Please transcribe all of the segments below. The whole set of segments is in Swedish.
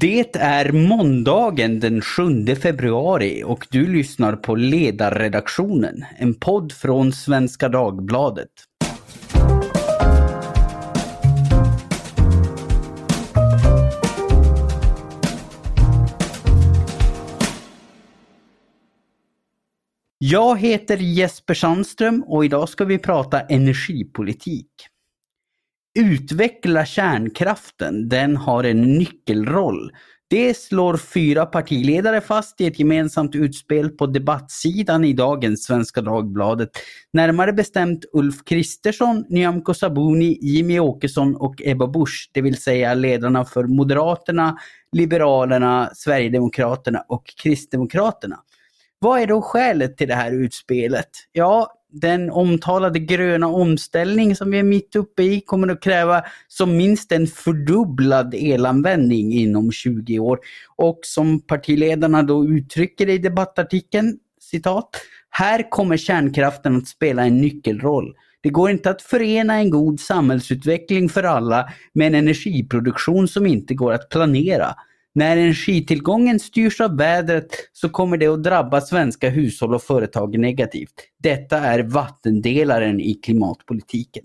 Det är måndagen den 7 februari och du lyssnar på Ledarredaktionen, en podd från Svenska Dagbladet. Jag heter Jesper Sandström och idag ska vi prata energipolitik. Utveckla kärnkraften, den har en nyckelroll. Det slår fyra partiledare fast i ett gemensamt utspel på debattsidan i dagens Svenska Dagbladet. Närmare bestämt Ulf Kristersson, Nyamko Sabuni, Jimmy Åkesson och Ebba Busch, det vill säga ledarna för Moderaterna, Liberalerna, Sverigedemokraterna och Kristdemokraterna. Vad är då skälet till det här utspelet? Ja, den omtalade gröna omställning som vi är mitt uppe i kommer att kräva som minst en fördubblad elanvändning inom 20 år. Och som partiledarna då uttrycker det i debattartikeln, citat, här kommer kärnkraften att spela en nyckelroll. Det går inte att förena en god samhällsutveckling för alla med en energiproduktion som inte går att planera. När energitillgången styrs av vädret så kommer det att drabba svenska hushåll och företag negativt. Detta är vattendelaren i klimatpolitiken.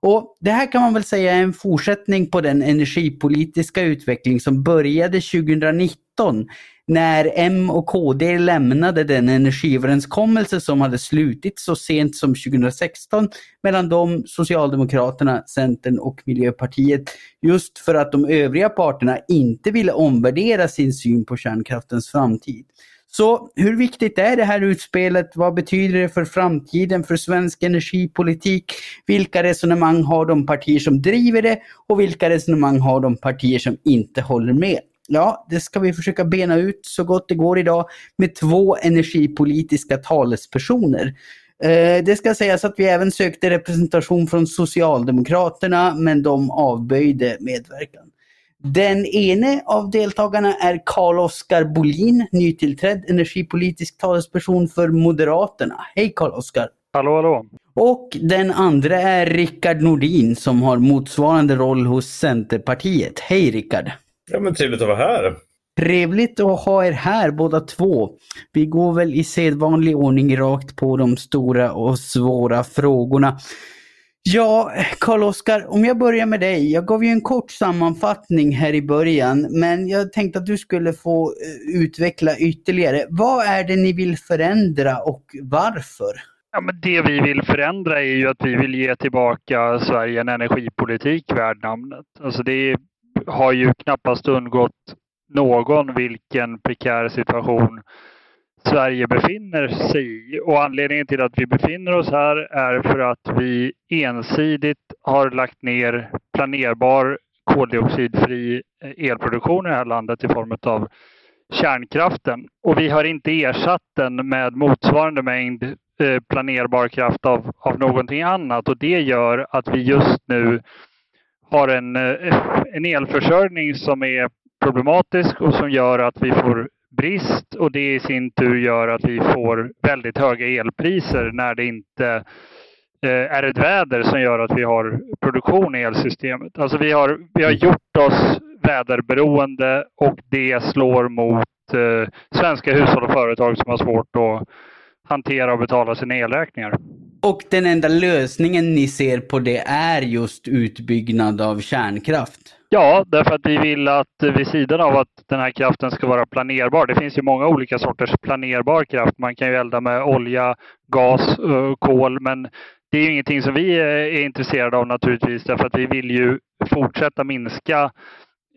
Och Det här kan man väl säga är en fortsättning på den energipolitiska utveckling som började 2019 när M och KD lämnade den energiöverenskommelse som hade slutits så sent som 2016 mellan dem, Socialdemokraterna, Centern och Miljöpartiet. Just för att de övriga parterna inte ville omvärdera sin syn på kärnkraftens framtid. Så hur viktigt är det här utspelet? Vad betyder det för framtiden för svensk energipolitik? Vilka resonemang har de partier som driver det och vilka resonemang har de partier som inte håller med? Ja, det ska vi försöka bena ut så gott det går idag med två energipolitiska talespersoner. Eh, det ska sägas att vi även sökte representation från Socialdemokraterna men de avböjde medverkan. Den ene av deltagarna är Carl-Oskar Bolin, nytillträdd energipolitisk talesperson för Moderaterna. Hej Carl-Oskar! Hallå hallå! Och den andra är Rickard Nordin som har motsvarande roll hos Centerpartiet. Hej Rickard! Ja men trevligt att vara här. Trevligt att ha er här båda två. Vi går väl i sedvanlig ordning rakt på de stora och svåra frågorna. Ja, Karl-Oskar, om jag börjar med dig. Jag gav ju en kort sammanfattning här i början, men jag tänkte att du skulle få eh, utveckla ytterligare. Vad är det ni vill förändra och varför? Ja, men det vi vill förändra är ju att vi vill ge tillbaka Sverige en energipolitik värd namnet. Alltså det har ju knappast undgått någon vilken prekär situation Sverige befinner sig i. Och anledningen till att vi befinner oss här är för att vi ensidigt har lagt ner planerbar koldioxidfri eh, elproduktion i det här landet i form av kärnkraften. Och vi har inte ersatt den med motsvarande mängd eh, planerbar kraft av, av någonting annat. Och det gör att vi just nu har en, eh, en elförsörjning som är problematisk och som gör att vi får brist och det i sin tur gör att vi får väldigt höga elpriser när det inte eh, är ett väder som gör att vi har produktion i elsystemet. Alltså vi har, vi har gjort oss väderberoende och det slår mot eh, svenska hushåll och företag som har svårt att hantera och betala sina elräkningar. Och den enda lösningen ni ser på det är just utbyggnad av kärnkraft? Ja, därför att vi vill att vid sidan av att den här kraften ska vara planerbar. Det finns ju många olika sorters planerbar kraft. Man kan ju elda med olja, gas, kol, men det är ju ingenting som vi eh, är intresserade av naturligtvis därför att vi vill ju fortsätta minska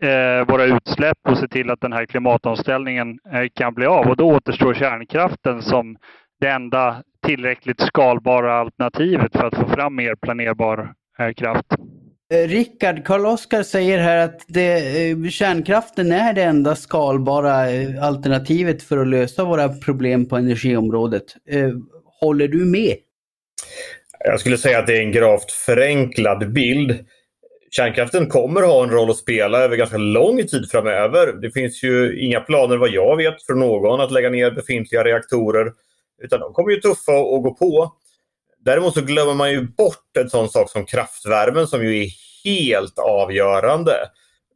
eh, våra utsläpp och se till att den här klimatomställningen eh, kan bli av. Och då återstår kärnkraften som det enda tillräckligt skalbara alternativet för att få fram mer planerbar kraft. Eh, Rickard, Karl-Oskar säger här att det, eh, kärnkraften är det enda skalbara eh, alternativet för att lösa våra problem på energiområdet. Håller du med? Jag skulle säga att det är en gravt förenklad bild. Kärnkraften kommer ha en roll att spela över ganska lång tid framöver. Det finns ju inga planer vad jag vet för någon att lägga ner befintliga reaktorer. Utan de kommer ju tuffa att gå på. Däremot så glömmer man ju bort en sån sak som kraftvärmen som ju är helt avgörande.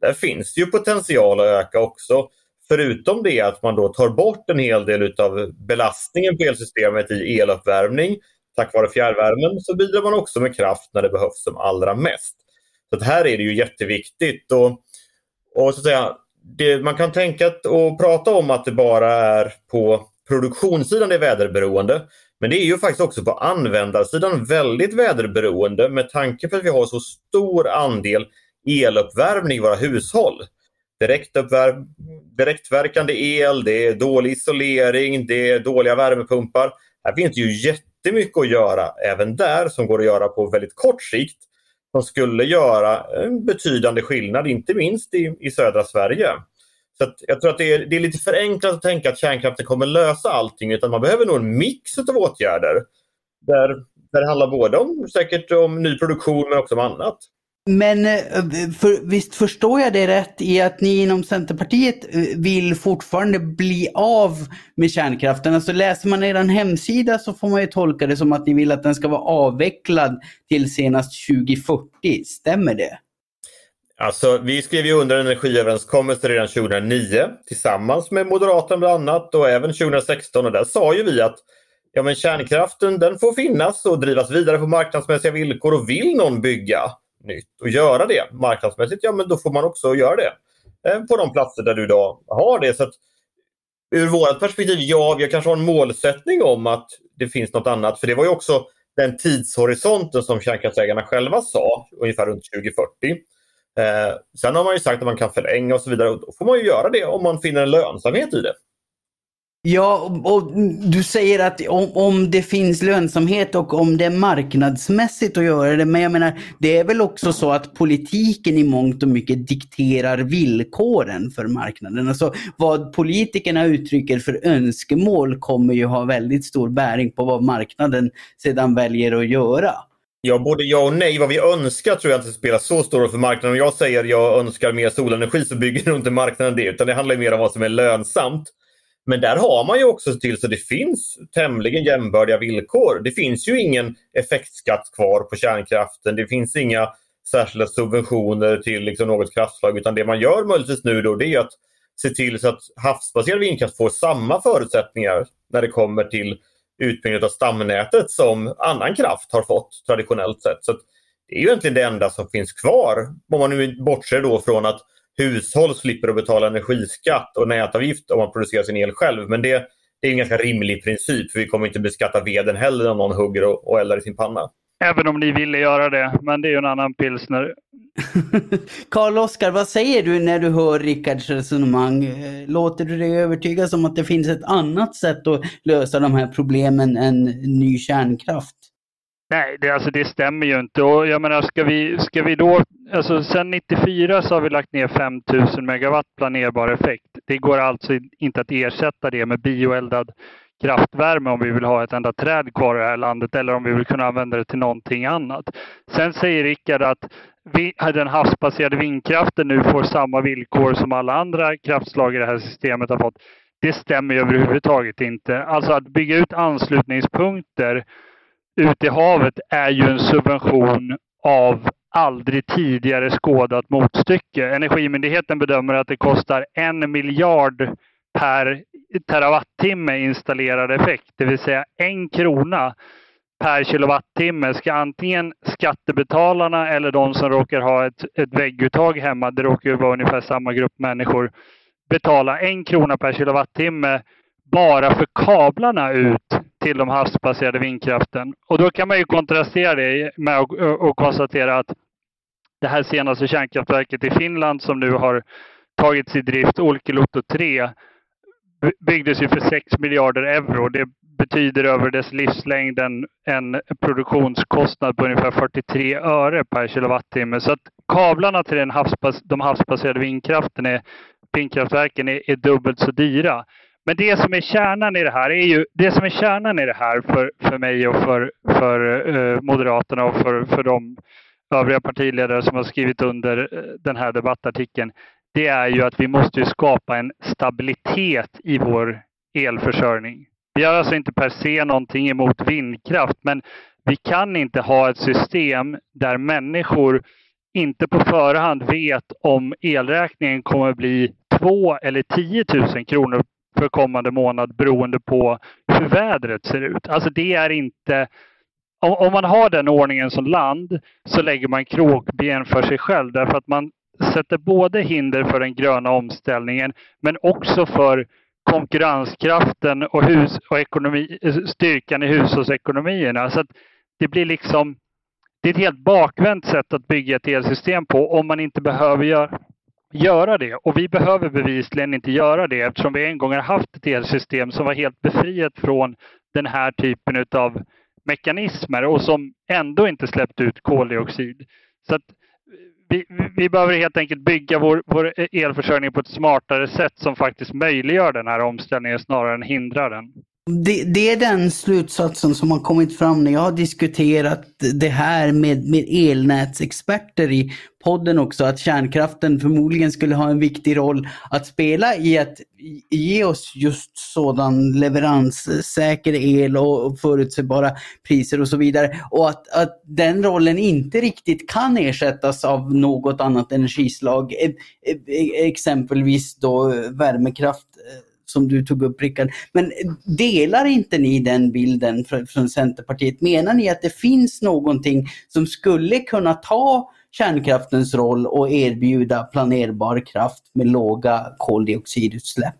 Där finns det ju potential att öka också. Förutom det att man då tar bort en hel del av belastningen på elsystemet i eluppvärmning tack vare fjärrvärmen så bidrar man också med kraft när det behövs som allra mest. Så här är det ju jätteviktigt. Och, och så att säga, det, man kan tänka och prata om att det bara är på produktionssidan det är väderberoende. Men det är ju faktiskt också på användarsidan väldigt väderberoende med tanke på att vi har så stor andel eluppvärmning i våra hushåll. direktverkande el, det är dålig isolering, det är dåliga värmepumpar. Här finns det ju jättemycket att göra även där som går att göra på väldigt kort sikt som skulle göra en betydande skillnad, inte minst i, i södra Sverige. Så jag tror att det är, det är lite förenklat att tänka att kärnkraften kommer lösa allting utan man behöver nog en mix av åtgärder. Där, där det handlar både om, säkert om ny produktion men också om annat. Men eh, för, visst förstår jag det rätt i att ni inom Centerpartiet eh, vill fortfarande bli av med kärnkraften? Alltså läser man er hemsida så får man ju tolka det som att ni vill att den ska vara avvecklad till senast 2040. Stämmer det? Alltså, vi skrev ju under energiöverenskommelsen redan 2009 tillsammans med Moderaterna bland annat och även 2016 och där sa ju vi att ja, men kärnkraften den får finnas och drivas vidare på marknadsmässiga villkor och vill någon bygga nytt och göra det marknadsmässigt, ja men då får man också göra det eh, på de platser där du idag har det. Så att, ur vårt perspektiv, ja, vi kanske har en målsättning om att det finns något annat. För det var ju också den tidshorisonten som kärnkraftsägarna själva sa, ungefär runt 2040. Eh, sen har man ju sagt att man kan förlänga och så vidare. Och då får man ju göra det om man finner en lönsamhet i det. Ja, och du säger att om, om, det finns lönsamhet och om det är marknadsmässigt att göra det. Men jag menar, det är väl också så att politiken i mångt och mycket dikterar villkoren för marknaden. Alltså vad politikerna uttrycker för önskemål kommer ju ha väldigt stor bäring på vad marknaden sedan väljer att göra. Ja, både ja och nej. Vad vi önskar tror jag inte spelar så stor roll för marknaden. Om jag säger att jag önskar mer solenergi så bygger nog inte marknaden det. Utan det handlar mer om vad som är lönsamt. Men där har man ju också sett till så det finns tämligen jämbördiga villkor. Det finns ju ingen effektskatt kvar på kärnkraften. Det finns inga särskilda subventioner till liksom något kraftslag. Utan det man gör möjligtvis nu då det är att se till så att havsbaserad vindkraft får samma förutsättningar när det kommer till utbyggnad av stamnätet som annan kraft har fått traditionellt sett. Så Det är ju egentligen det enda som finns kvar. Om man nu bortser då från att hushåll slipper att betala energiskatt och nätavgift om man producerar sin el själv. Men det, det är en ganska rimlig princip för vi kommer inte beskatta veden heller om någon hugger och, och eldar i sin panna. Även om ni ville göra det, men det är ju en annan pilsner. Karl Oskar, vad säger du när du hör Rickards resonemang? Låter du dig övertygas om att det finns ett annat sätt att lösa de här problemen än ny kärnkraft? Nej, det, alltså, det stämmer ju inte. Och jag menar, ska vi, ska vi då... Alltså, sen 94 så har vi lagt ner 5000 megawatt planerbar effekt. Det går alltså inte att ersätta det med bioeldad kraftvärme om vi vill ha ett enda träd kvar i det här landet eller om vi vill kunna använda det till någonting annat. Sen säger Rickard att vi, den havsbaserade vindkraften nu får samma villkor som alla andra kraftslag i det här systemet har fått. Det stämmer överhuvudtaget inte. Alltså att bygga ut anslutningspunkter ute i havet är ju en subvention av aldrig tidigare skådat motstycke. Energimyndigheten bedömer att det kostar en miljard per terawattimme installerad effekt, det vill säga en krona per kilowattimme ska antingen skattebetalarna eller de som råkar ha ett, ett vägguttag hemma, det råkar ju vara ungefär samma grupp människor, betala en krona per kilowattimme bara för kablarna ut till de havsbaserade vindkraften. Och då kan man ju kontrastera det med att konstatera att det här senaste kärnkraftverket i Finland som nu har tagits i drift, Olkiluoto 3, byggdes ju för 6 miljarder euro. Det betyder över dess livslängd en, en produktionskostnad på ungefär 43 öre per kilowattimme. Så att kablarna till den havsbas, de havsbaserade vindkraften är, vindkraftverken är, är dubbelt så dyra. Men det som är kärnan i det här är ju det som är kärnan i det här för, för mig och för, för eh, Moderaterna och för, för de övriga partiledare som har skrivit under eh, den här debattartikeln det är ju att vi måste skapa en stabilitet i vår elförsörjning. Vi har alltså inte per se någonting emot vindkraft, men vi kan inte ha ett system där människor inte på förhand vet om elräkningen kommer bli 2 eller 10 000 kronor för kommande månad beroende på hur vädret ser ut. Alltså det är inte... Om, man har den ordningen som land så lägger man krokben för sig själv därför att man sätter både hinder för den gröna omställningen men också för konkurrenskraften och, hus och ekonomi, styrkan i hushållsekonomierna. Så det blir liksom det är ett helt bakvänt sätt att bygga ett elsystem på om man inte behöver göra, göra det. Och vi behöver bevisligen inte göra det eftersom vi en gång har haft ett elsystem som var helt befriat från den här typen av mekanismer och som ändå inte släppte ut koldioxid. Så att vi, vi behöver helt enkelt bygga vår, vår elförsörjning på ett smartare sätt som faktiskt möjliggör den här omställningen snarare än hindrar den. Det, det, är den slutsatsen som har kommit fram när jag har diskuterat det här med, med elnätsexperter i podden också, att kärnkraften förmodligen skulle ha en viktig roll att spela i att ge oss just sådan leveranssäker el och förutsägbara priser och så vidare. Och att, att den rollen inte riktigt kan ersättas av något annat energislag, exempelvis då värmekraft eh, som du tog upp Rickard. Men delar inte ni den bilden från Centerpartiet? Menar ni att det finns någonting som skulle kunna ta kärnkraftens roll och erbjuda planerbar kraft med låga koldioxidutsläpp?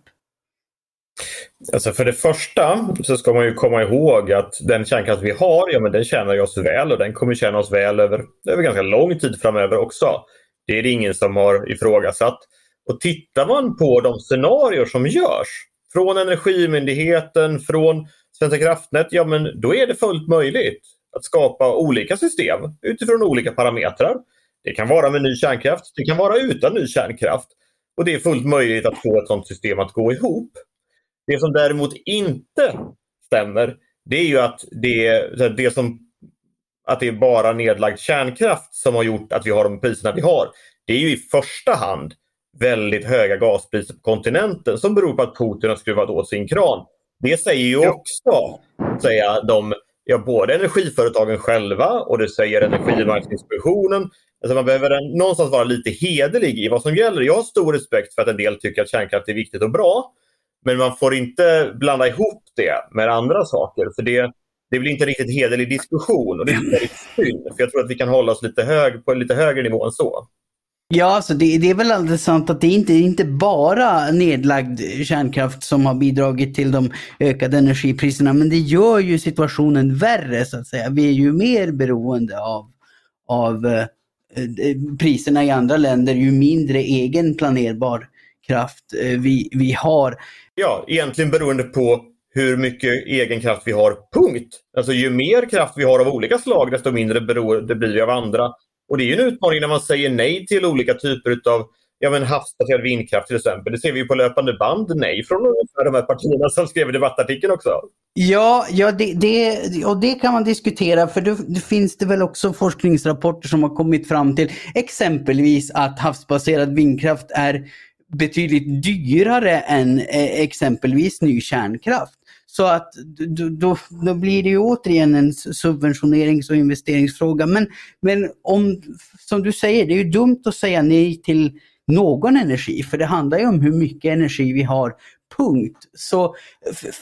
Alltså för det första så ska man ju komma ihåg att den kärnkraft vi har, ja men den tjänar oss väl och den kommer tjäna oss väl över, över ganska lång tid framöver också. Det är det ingen som har ifrågasatt. Och tittar man på de scenarier som görs från Energimyndigheten, från Svenska kraftnät, ja men då är det fullt möjligt att skapa olika system utifrån olika parametrar. Det kan vara med ny kärnkraft, det kan vara utan ny kärnkraft. Och det är fullt möjligt att få ett sådant system att gå ihop. Det som däremot inte stämmer, det är ju att det, det som att det är bara nedlagd kärnkraft som har gjort att vi har de priserna vi har. Det är ju i första hand väldigt höga gaspriser på kontinenten som beror på att Putin har skruvat åt sin kran. Det säger ju också säga, de, ja, både energiföretagen själva och det säger Energimarknadsinspektionen. Alltså man behöver någonstans vara lite hederlig i vad som gäller. Jag har stor respekt för att en del tycker att kärnkraft är viktigt och bra. Men man får inte blanda ihop det med andra saker. För det, det blir inte riktigt hederlig diskussion och det är väldigt synd. För jag tror att vi kan hålla oss lite hög, på en lite högre nivå än så. Ja, alltså det, det, är väl alldeles sant att det inte är inte bara nedlagd kärnkraft som har bidragit till de ökade energipriserna, men det gör ju situationen värre så att säga. Vi är ju mer beroende av, av eh, eh priserna i andra länder ju mindre egen planerbar kraft eh, vi, vi har. Ja, egentligen beroende på hur mycket egen kraft vi har, punkt. Alltså ju mer kraft vi har av olika slag desto mindre beroende blir vi av andra. Och det är en utmaning när man säger nej till olika typer av ja, men havsbaserad vindkraft till exempel. Det ser vi på löpande band nej från de här partierna som skrev debattartikeln också. Ja, ja det, det, och det kan man diskutera för det, det finns det väl också forskningsrapporter som har kommit fram till exempelvis att havsbaserad vindkraft är betydligt dyrare än eh, exempelvis ny kärnkraft. Så att då, då blir det ju återigen en subventionerings och investeringsfråga. Men, men om, som du säger, det är ju dumt att säga nej till någon energi, för det handlar ju om hur mycket energi vi har, punkt. Så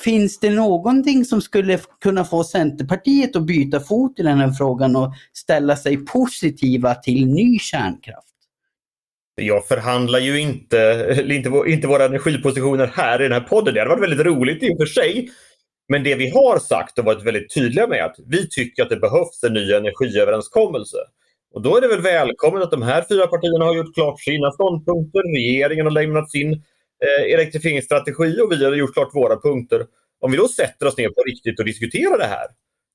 finns det någonting som skulle kunna få Centerpartiet att byta fot i den här frågan och ställa sig positiva till ny kärnkraft? Jag förhandlar ju inte, inte, inte våra energipositioner här i den här podden. Det hade varit väldigt roligt i och för sig. Men det vi har sagt och varit väldigt tydliga med är att vi tycker att det behövs en ny energiöverenskommelse. Och då är det väl välkommet att de här fyra partierna har gjort klart sina ståndpunkter. Regeringen har lämnat sin eh, elektrifieringsstrategi och vi har gjort klart våra punkter. Om vi då sätter oss ner på riktigt och diskuterar det här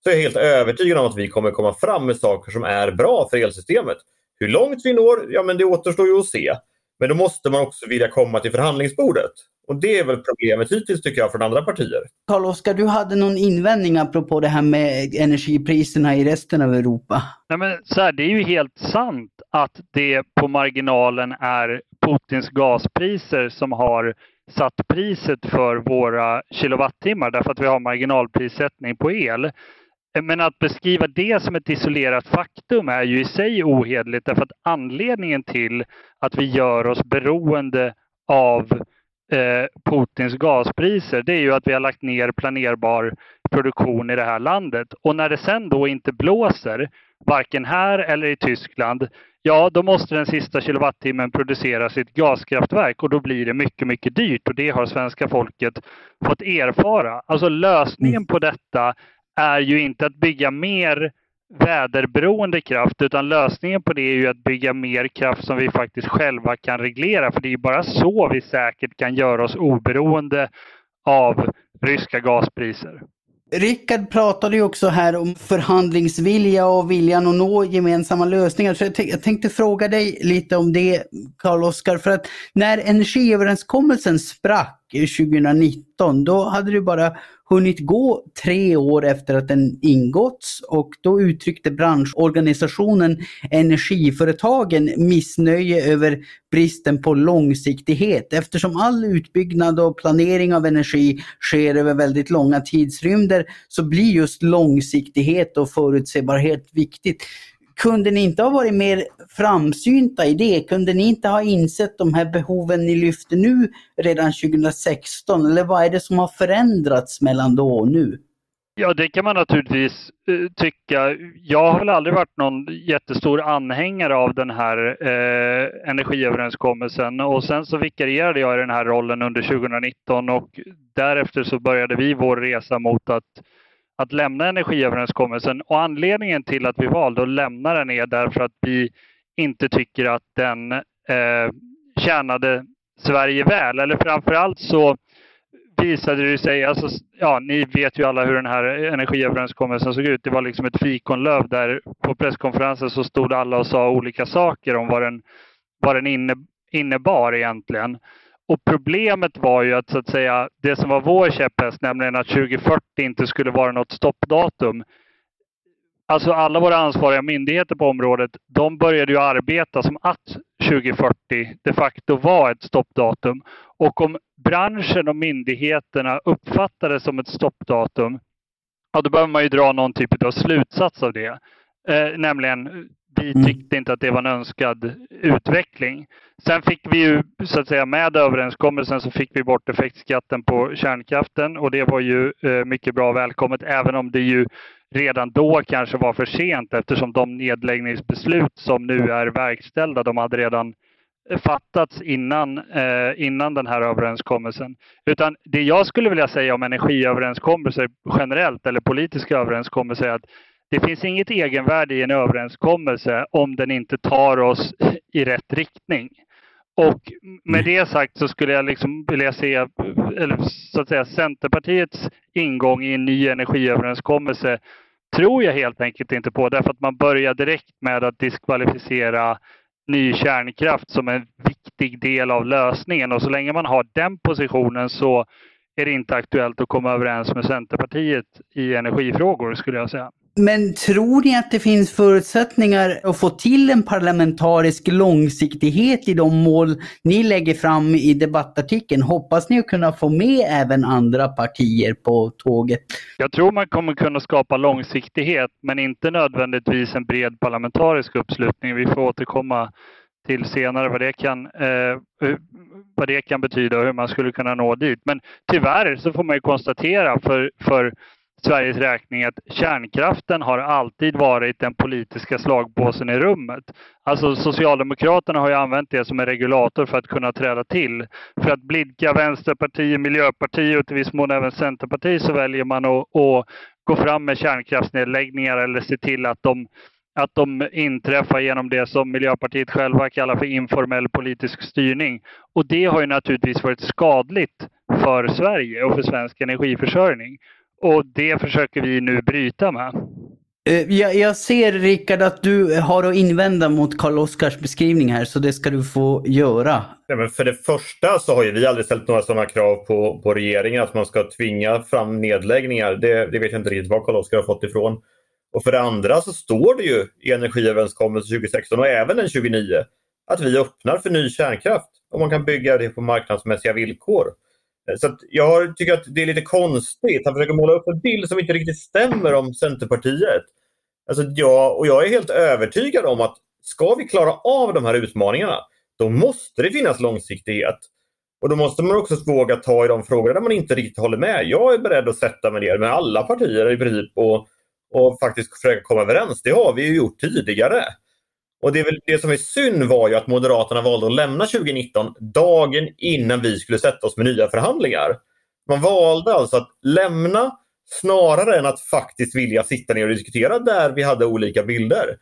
så är jag helt övertygad om att vi kommer komma fram med saker som är bra för elsystemet. Hur långt vi når, ja men det återstår ju att se. Men då måste man också vilja komma till förhandlingsbordet. Och det är väl problemet hittills tycker jag från andra partier. Karl-Oskar, du hade någon invändning apropå det här med energipriserna i resten av Europa? Nej, men så här, det är ju helt sant att det på marginalen är Putins gaspriser som har satt priset för våra kilowattimmar därför att vi har marginalprissättning på el. Men att beskriva det som ett isolerat faktum är ju i sig ohederligt därför att anledningen till att vi gör oss beroende av eh, Putins gaspriser det är ju att vi har lagt ner planerbar produktion i det här landet. Och när det sen då inte blåser, varken här eller i Tyskland, ja då måste den sista kilowattimmen producera sitt gaskraftverk och då blir det mycket, mycket dyrt och det har svenska folket fått erfara. Alltså lösningen på detta är ju inte att bygga mer väderberoende kraft utan lösningen på det är ju att bygga mer kraft som vi faktiskt själva kan reglera. För det är ju bara så vi säkert kan göra oss oberoende av ryska gaspriser. Rickard pratade ju också här om förhandlingsvilja och viljan att nå gemensamma lösningar. Så jag, tänkte fråga dig lite om det, Karl-Oskar. För att när energiöverenskommelsen sprack 2019, då hade du bara hunnit gå tre år efter att den ingåtts och då uttryckte branschorganisationen Energiföretagen missnöje över bristen på långsiktighet. Eftersom all utbyggnad och planering av energi sker över väldigt långa tidsrymder så blir just långsiktighet och förutsebarhet viktigt. Kunde ni inte ha varit mer framsynta i det? Kunde ni inte ha insett de här behoven ni lyfter nu redan 2016? Eller vad är det som har förändrats mellan då och nu? Ja, det kan man naturligtvis uh, tycka. Jag har väl aldrig varit någon jättestor anhängare av den här uh, energiöverenskommelsen och sen så vikarierade jag i den här rollen under 2019 och därefter så började vi vår resa mot att att lämna energiöverenskommelsen. Och anledningen till att vi valde att lämna den är därför att vi inte tycker att den eh, tjänade Sverige väl. Eller framförallt så visade det sig, alltså, ja, ni vet ju alla hur den här energiöverenskommelsen såg ut. Det var liksom ett fikonlöv där på presskonferensen så stod alla och sa olika saker om vad den, vad den inne, innebar egentligen. Och problemet var ju att, så att säga, det som var vår käpphäst, nämligen att 2040 inte skulle vara något stoppdatum. Alltså alla våra ansvariga myndigheter på området, de började ju arbeta som att 2040 de facto var ett stoppdatum. Och om branschen och myndigheterna uppfattade det som ett stoppdatum, ja då behöver man ju dra någon typ av slutsats av det. Eh, nämligen vi mm. tyckte inte att det var en önskad utveckling. Sen fick vi ju så att säga med överenskommelsen så fick vi bort effektskatten på kärnkraften och det var ju eh, mycket bra välkommet även om det ju redan då kanske var för sent eftersom de nedläggningsbeslut som nu är verkställda, de hade redan fattats innan, eh, innan den här överenskommelsen. Utan det jag skulle vilja säga om energiöverenskommelser generellt eller politiska överenskommelser är att det finns inget egenvärde i en överenskommelse om den inte tar oss i rätt riktning. Och med det sagt så skulle jag liksom vilja se eller så att säga, Centerpartiets ingång i en ny energiöverenskommelse tror jag helt enkelt inte på därför att man börjar direkt med att diskvalificera ny kärnkraft som en viktig del av lösningen och så länge man har den positionen så är det inte aktuellt att komma överens med Centerpartiet i energifrågor skulle jag säga. Men tror ni att det finns förutsättningar att få till en parlamentarisk långsiktighet i de mål ni lägger fram i debattartikeln? Hoppas ni att kunna få med även andra partier på tåget? Jag tror man kommer kunna skapa långsiktighet, men inte nödvändigtvis en bred parlamentarisk uppslutning. Vi får återkomma till senare vad det kan, eh, vad det kan betyda och hur man skulle kunna nå dit. Men tyvärr så får man ju konstatera för, för Sveriges räkning att kärnkraften har alltid varit den politiska slagpåsen i rummet. Alltså Socialdemokraterna har ju använt det som en regulator för att kunna träda till. För att blidka Vänsterpartiet, Miljöpartiet och till viss mån även Centerpartiet så väljer man att, att gå fram med kärnkraftsnedläggningar eller se till att de att de inträffar genom det som Miljöpartiet själva kallar för informell politisk styrning. Och det har ju naturligtvis varit skadligt för Sverige och för svensk energiförsörjning. Och det försöker vi nu bryta med. Eh, jag, jag ser Rickard att du har att invända mot Karl-Oskars beskrivning här, så det ska du få göra. Ja, men för det första så har ju vi aldrig ställt några sådana krav på, på regeringen att man ska tvinga fram nedläggningar. Det, det vet jag inte riktigt var Karl-Oskar har fått ifrån. Och för det andra så står det ju i energiöverenskommelsen 2016 och även den 29 att vi öppnar för ny kärnkraft och man kan bygga det på marknadsmässiga villkor. Så jag tycker att det är lite konstigt. Han försöker måla upp en bild som inte riktigt stämmer om Centerpartiet. Alltså jag, och jag är helt övertygad om att ska vi klara av de här utmaningarna, då måste det finnas långsiktighet. Och då måste man också våga ta i de frågor där man inte riktigt håller med. Jag är beredd att sätta mig ner med alla partier i princip och, och faktiskt försöka komma överens. Det har vi ju gjort tidigare. Och det, är väl, det som är synd var ju att Moderaterna valde att lämna 2019 dagen innan vi skulle sätta oss med nya förhandlingar. Man valde alltså att lämna snarare än att faktiskt vilja sitta ner och diskutera där vi hade olika bilder.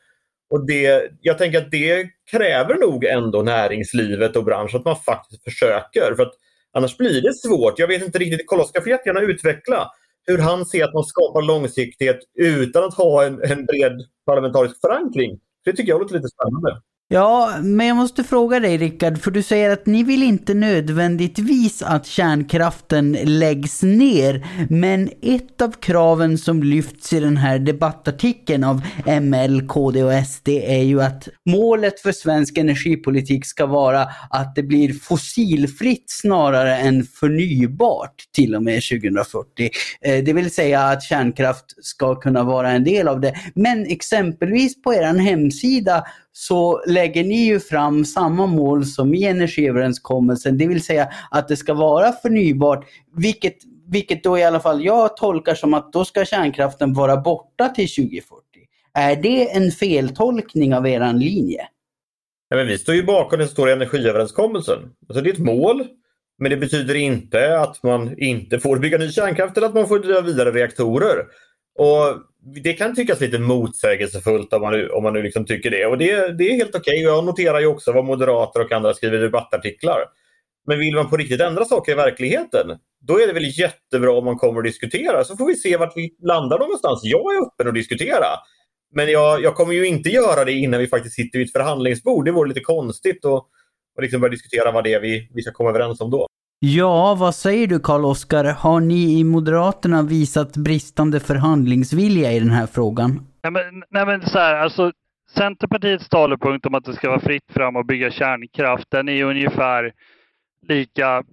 Och det, jag tänker att det kräver nog ändå näringslivet och branschen att man faktiskt försöker. För att Annars blir det svårt. Jag vet inte riktigt. Carl-Oskar får jättegärna utveckla hur han ser att man skapar långsiktighet utan att ha en, en bred parlamentarisk förankring. Det tycker jag låter lite spännande. Ja, men jag måste fråga dig Rickard, för du säger att ni vill inte nödvändigtvis att kärnkraften läggs ner. Men ett av kraven som lyfts i den här debattartikeln av ML, KD och SD är ju att målet för svensk energipolitik ska vara att det blir fossilfritt snarare än förnybart till och med 2040. Eh, det vill säga att kärnkraft ska kunna vara en del av det. Men exempelvis på er hemsida så lägger ni ju fram samma mål som i energiöverenskommelsen, det vill säga att det ska vara förnybart, vilket, vilket då i alla fall jag tolkar som att då ska kärnkraften vara borta till 2040. Är det en feltolkning av er linje? Ja, men vi står ju bakom den stora energiöverenskommelsen. Alltså det är ett mål, men det betyder inte att man inte får bygga ny kärnkraft eller att man får driva vidare reaktorer. Och det kan tyckas lite motsägelsefullt om man nu, om man nu liksom tycker det. Och det, det är helt okej. Okay. Jag noterar ju också vad moderater och andra skriver i debattartiklar. Men vill man på riktigt ändra saker i verkligheten, då är det väl jättebra om man kommer och diskuterar. Så får vi se vart vi landar någonstans. Jag är öppen att diskutera. Men jag, jag kommer ju inte göra det innan vi faktiskt sitter vid ett förhandlingsbord. Det vore lite konstigt att och liksom börja diskutera vad det är vi, vi ska komma överens om då. Ja, vad säger du Karl-Oskar? Har ni i Moderaterna visat bristande förhandlingsvilja i den här frågan? Nej men, nej, men så här, alltså Centerpartiets talepunkt om att det ska vara fritt fram att bygga kärnkraft, den är ungefär lika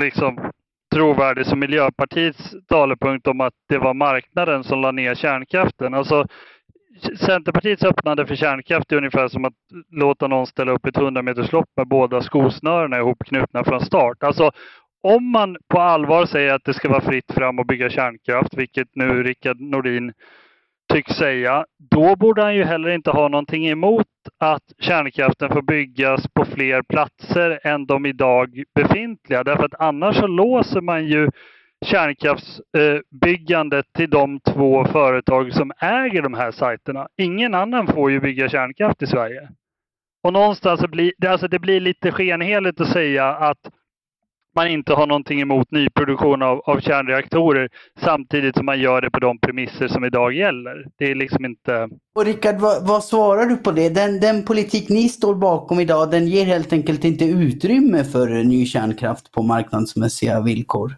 liksom, trovärdig som Miljöpartiets talepunkt om att det var marknaden som la ner kärnkraften. Alltså, Centerpartiets öppnande för kärnkraft är ungefär som att låta någon ställa upp ett 100 meterslopp med båda skosnörena ihopknutna från start. Alltså, om man på allvar säger att det ska vara fritt fram att bygga kärnkraft, vilket nu Rickard Nordin tycks säga, då borde han ju heller inte ha någonting emot att kärnkraften får byggas på fler platser än de idag befintliga. Därför att annars så låser man ju kärnkraftsbyggandet till de två företag som äger de här sajterna. Ingen annan får ju bygga kärnkraft i Sverige. Och någonstans så blir det, alltså det blir lite skenheligt att säga att man inte har någonting emot nyproduktion av, av kärnreaktorer samtidigt som man gör det på de premisser som idag gäller. Det är liksom inte... Och Rickard, vad, vad, svarar du på det? Den, den politik ni står bakom idag, den ger helt enkelt inte utrymme för ny kärnkraft på marknadsmässiga villkor?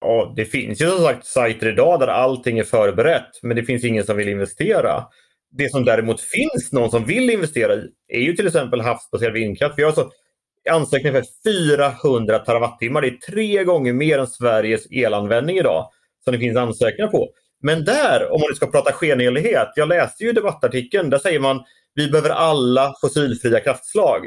Ja, det finns ju som sagt sajter idag där allting är förberett men det finns ingen som vill investera. Det som däremot finns någon som vill investera i är ju till exempel havsbaserad vindkraft. Vi har alltså ansökningar för 400 terawattimmar. Det är tre gånger mer än Sveriges elanvändning idag som det finns ansökningar på. Men där, om man nu ska prata skenhelighet, jag läste ju debattartikeln, där säger man vi behöver alla fossilfria kraftslag.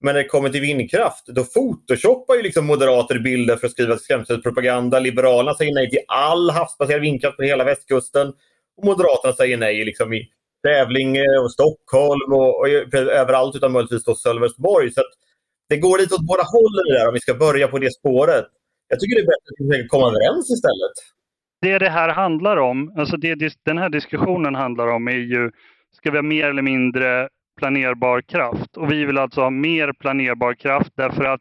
Men när det kommer till vindkraft, då photoshoppar ju liksom moderater bilder för att skriva skrämselpropaganda. Liberalerna säger nej till all havsbaserad vindkraft på hela västkusten. Och Moderaterna säger nej liksom i Tävlinge och Stockholm och, och överallt utan möjligtvis då Sölvesborg. Så det går lite åt båda hållen där om vi ska börja på det spåret. Jag tycker det är bättre att försöka komma överens istället. Det det här handlar om, alltså det den här diskussionen handlar om är ju, ska vi ha mer eller mindre planerbar kraft. Och vi vill alltså ha mer planerbar kraft därför att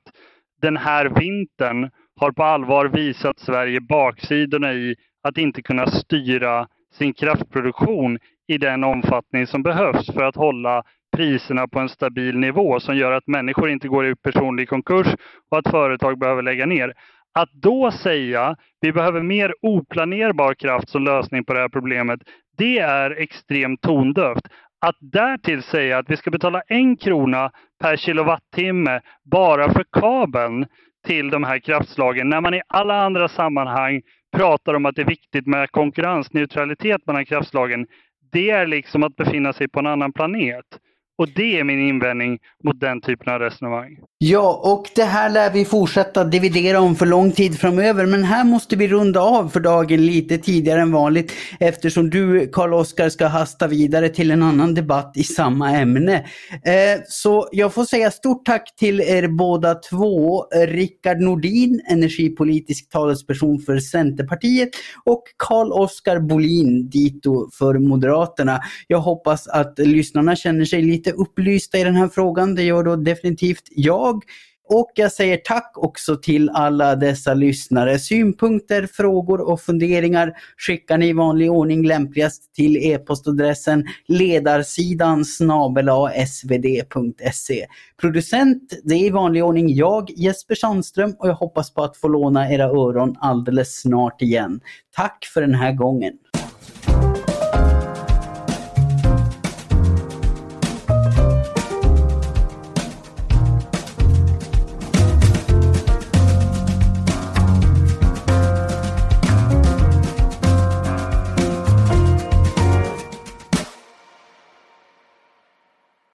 den här vintern har på allvar visat Sverige baksidorna i att inte kunna styra sin kraftproduktion i den omfattning som behövs för att hålla priserna på en stabil nivå som gör att människor inte går i personlig konkurs och att företag behöver lägga ner. Att då säga vi behöver mer oplanerbar kraft som lösning på det här problemet, det är extremt tondövt. Att därtill säga att vi ska betala en krona per kilowattimme bara för kabeln till de här kraftslagen när man i alla andra sammanhang pratar om att det är viktigt med konkurrensneutralitet mellan kraftslagen. Det är liksom att befinna sig på en annan planet. Och det är min invändning mot den typen av resonemang. Ja, och det här lär vi fortsätta dividera om för lång tid framöver. Men här måste vi runda av för dagen lite tidigare än vanligt eftersom du, Karl-Oskar, ska hasta vidare till en annan debatt i samma ämne. Eh, så jag får säga stort tack till er båda två. Rickard Nordin, energipolitisk talesperson för Centerpartiet och Karl-Oskar Bolin, dito för Moderaterna. Jag hoppas att lyssnarna känner sig lite upplysta i den här frågan. Det gör då definitivt jag jag. Och jag säger tack också till alla dessa lyssnare. Synpunkter, frågor och funderingar skickar ni i vanlig ordning lämpligast till e-postadressen ledarsidan svd.se. Producent, det är i vanlig ordning jag, Jesper Sandström och jag hoppas på att få låna era öron alldeles snart igen. Tack för den här gången.